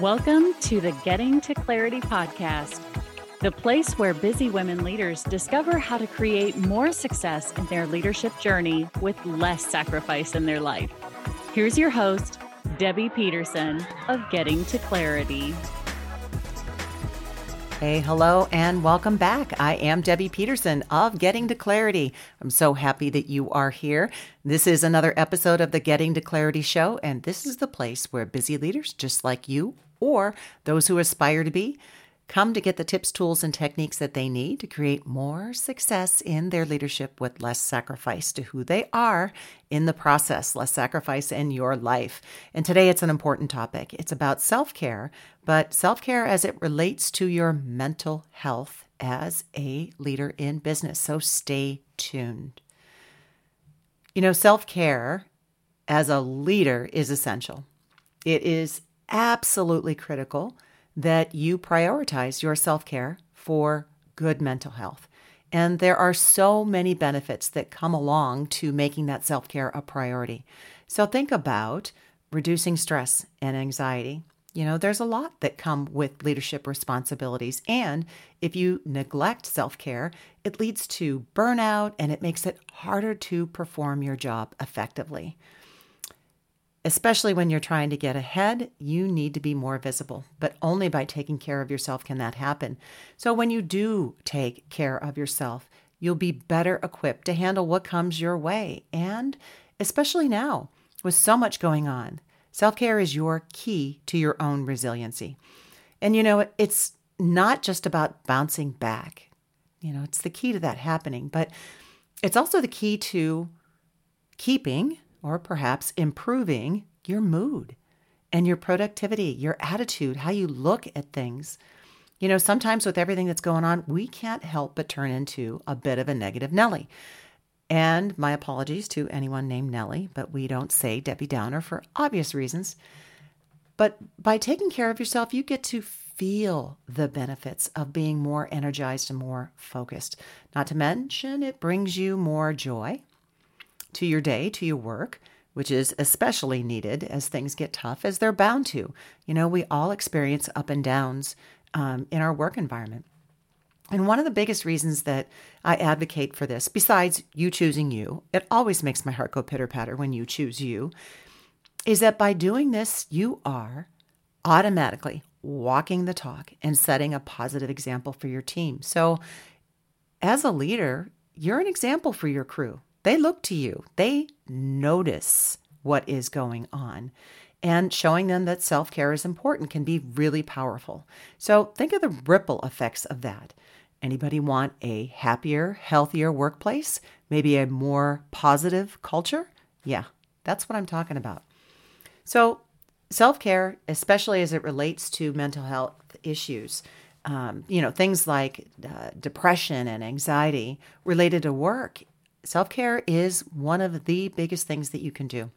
Welcome to the Getting to Clarity podcast, the place where busy women leaders discover how to create more success in their leadership journey with less sacrifice in their life. Here's your host, Debbie Peterson of Getting to Clarity. Hey, hello, and welcome back. I am Debbie Peterson of Getting to Clarity. I'm so happy that you are here. This is another episode of the Getting to Clarity show, and this is the place where busy leaders just like you or those who aspire to be come to get the tips, tools, and techniques that they need to create more success in their leadership with less sacrifice to who they are in the process, less sacrifice in your life. And today it's an important topic. It's about self care, but self care as it relates to your mental health as a leader in business. So stay tuned. You know, self care as a leader is essential. It is absolutely critical that you prioritize your self care for good mental health. And there are so many benefits that come along to making that self care a priority. So think about reducing stress and anxiety. You know, there's a lot that come with leadership responsibilities. And if you neglect self care, it leads to burnout and it makes it harder to perform your job effectively. Especially when you're trying to get ahead, you need to be more visible, but only by taking care of yourself can that happen. So when you do take care of yourself, you'll be better equipped to handle what comes your way. And especially now, with so much going on, self care is your key to your own resiliency. And you know, it's not just about bouncing back, you know, it's the key to that happening, but it's also the key to keeping or perhaps improving your mood and your productivity, your attitude, how you look at things. You know, sometimes with everything that's going on, we can't help but turn into a bit of a negative Nellie. And my apologies to anyone named Nellie, but we don't say Debbie Downer for obvious reasons. But by taking care of yourself, you get to feel the benefits of being more energized and more focused. Not to mention, it brings you more joy to your day, to your work, which is especially needed as things get tough, as they're bound to. You know, we all experience up and downs um, in our work environment. And one of the biggest reasons that I advocate for this, besides you choosing you, it always makes my heart go pitter patter when you choose you, is that by doing this, you are automatically walking the talk and setting a positive example for your team. So, as a leader, you're an example for your crew. They look to you, they notice what is going on. And showing them that self care is important can be really powerful. So think of the ripple effects of that. Anybody want a happier, healthier workplace? Maybe a more positive culture? Yeah, that's what I'm talking about. So, self care, especially as it relates to mental health issues, um, you know, things like uh, depression and anxiety related to work self care is one of the biggest things that you can do.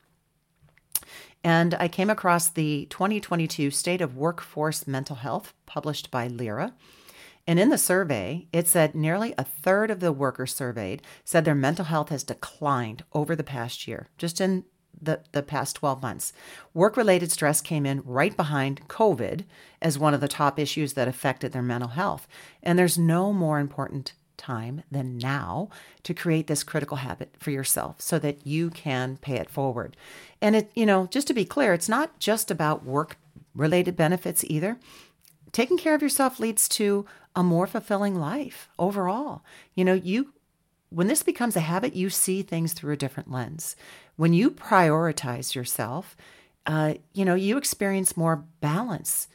And I came across the 2022 State of Workforce Mental Health published by Lyra. And in the survey, it said nearly a third of the workers surveyed said their mental health has declined over the past year, just in the, the past 12 months. Work related stress came in right behind COVID as one of the top issues that affected their mental health. And there's no more important time than now to create this critical habit for yourself so that you can pay it forward. And it, you know, just to be clear, it's not just about work related benefits either. Taking care of yourself leads to a more fulfilling life overall. You know, you when this becomes a habit, you see things through a different lens. When you prioritize yourself, uh, you know, you experience more balance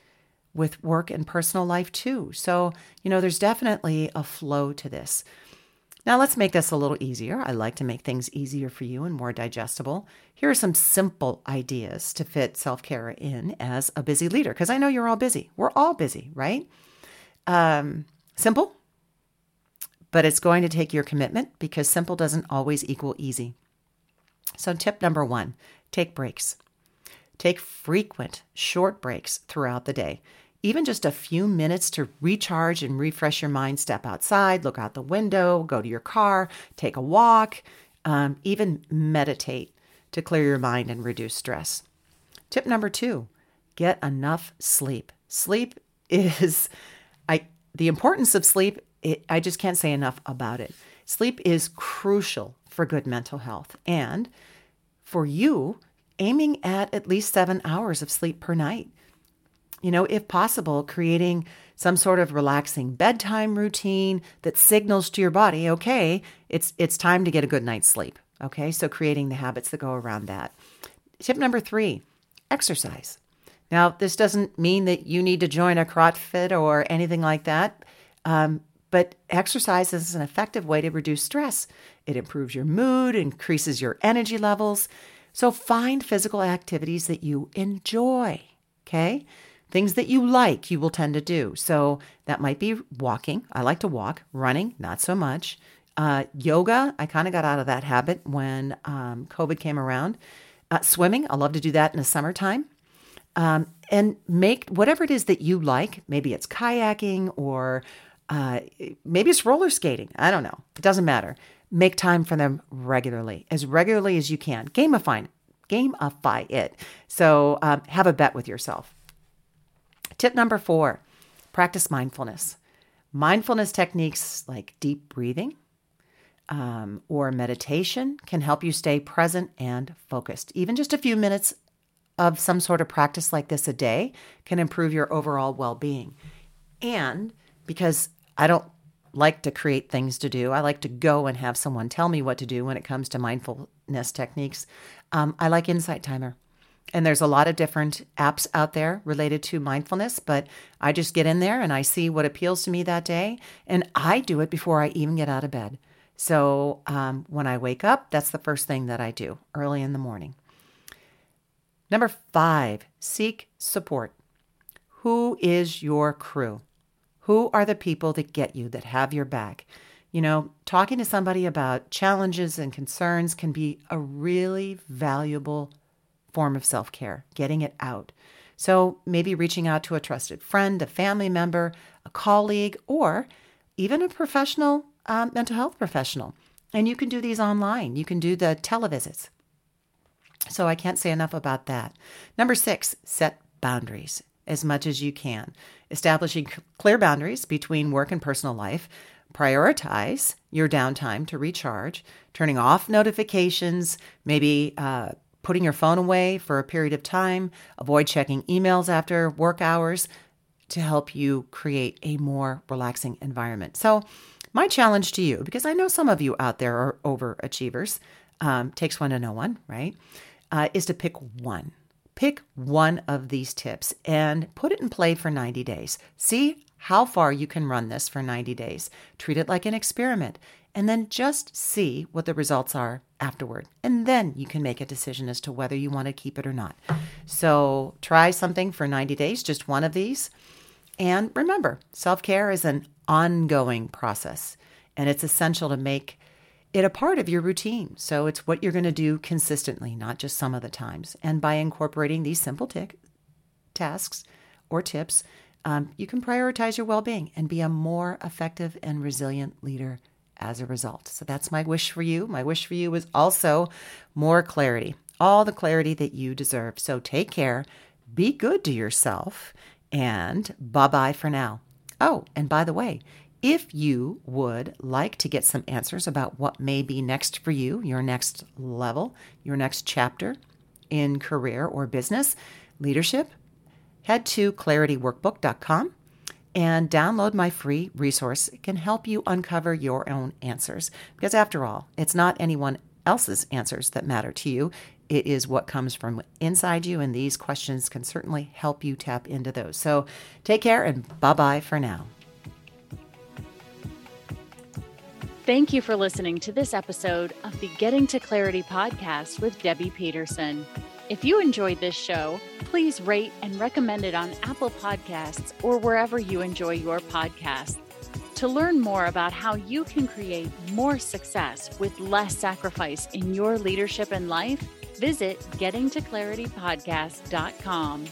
with work and personal life too. So, you know, there's definitely a flow to this. Now, let's make this a little easier. I like to make things easier for you and more digestible. Here are some simple ideas to fit self care in as a busy leader, because I know you're all busy. We're all busy, right? Um, simple, but it's going to take your commitment because simple doesn't always equal easy. So, tip number one take breaks. Take frequent, short breaks throughout the day even just a few minutes to recharge and refresh your mind, step outside, look out the window, go to your car, take a walk, um, even meditate to clear your mind and reduce stress. Tip number two get enough sleep. Sleep is I the importance of sleep, it, I just can't say enough about it. Sleep is crucial for good mental health and for you aiming at at least 7 hours of sleep per night. You know, if possible, creating some sort of relaxing bedtime routine that signals to your body, okay, it's it's time to get a good night's sleep. Okay? So creating the habits that go around that. Tip number 3, exercise. Now, this doesn't mean that you need to join a CrossFit or anything like that, um, but exercise is an effective way to reduce stress. It improves your mood, increases your energy levels. So find physical activities that you enjoy, okay? Things that you like, you will tend to do. So that might be walking. I like to walk, running, not so much. Uh, yoga, I kind of got out of that habit when um, COVID came around. Uh, swimming, I love to do that in the summertime. Um, and make whatever it is that you like. Maybe it's kayaking or uh, maybe it's roller skating. I don't know. It doesn't matter. Make time for them regularly, as regularly as you can. Gamify, gamify it. So um, have a bet with yourself. Tip number four: practice mindfulness. Mindfulness techniques like deep breathing, um, or meditation can help you stay present and focused. Even just a few minutes of some sort of practice like this a day can improve your overall well being. And because I don't like to create things to do, I like to go and have someone tell me what to do when it comes to mindfulness techniques. Um, I like Insight Timer. And there's a lot of different apps out there related to mindfulness, but I just get in there and I see what appeals to me that day. And I do it before I even get out of bed. So um, when I wake up, that's the first thing that I do early in the morning. Number five, seek support. Who is your crew? Who are the people that get you, that have your back? You know, talking to somebody about challenges and concerns can be a really valuable form of self care, getting it out. So maybe reaching out to a trusted friend, a family member, a colleague, or even a professional uh, mental health professional. And you can do these online. You can do the televisits. So I can't say enough about that. Number six, set boundaries as much as you can. Establishing clear boundaries between work and personal life. Prioritize your downtime to recharge, turning off notifications, maybe uh, putting your phone away for a period of time, avoid checking emails after work hours to help you create a more relaxing environment. So, my challenge to you, because I know some of you out there are overachievers, um, takes one to know one, right? uh, is to pick one. Pick one of these tips and put it in play for 90 days. See how far you can run this for 90 days. Treat it like an experiment and then just see what the results are afterward. And then you can make a decision as to whether you want to keep it or not. So try something for 90 days, just one of these. And remember, self care is an ongoing process, and it's essential to make it a part of your routine. So it's what you're going to do consistently, not just some of the times. And by incorporating these simple tasks or tips, um, you can prioritize your well being and be a more effective and resilient leader as a result. So that's my wish for you. My wish for you is also more clarity, all the clarity that you deserve. So take care, be good to yourself, and bye bye for now. Oh, and by the way, if you would like to get some answers about what may be next for you, your next level, your next chapter in career or business leadership, head to clarityworkbook.com and download my free resource. It can help you uncover your own answers. Because after all, it's not anyone else's answers that matter to you. It is what comes from inside you, and these questions can certainly help you tap into those. So take care and bye bye for now. Thank you for listening to this episode of the Getting to Clarity podcast with Debbie Peterson. If you enjoyed this show, please rate and recommend it on Apple Podcasts or wherever you enjoy your podcasts. To learn more about how you can create more success with less sacrifice in your leadership and life, visit gettingtoclaritypodcast.com.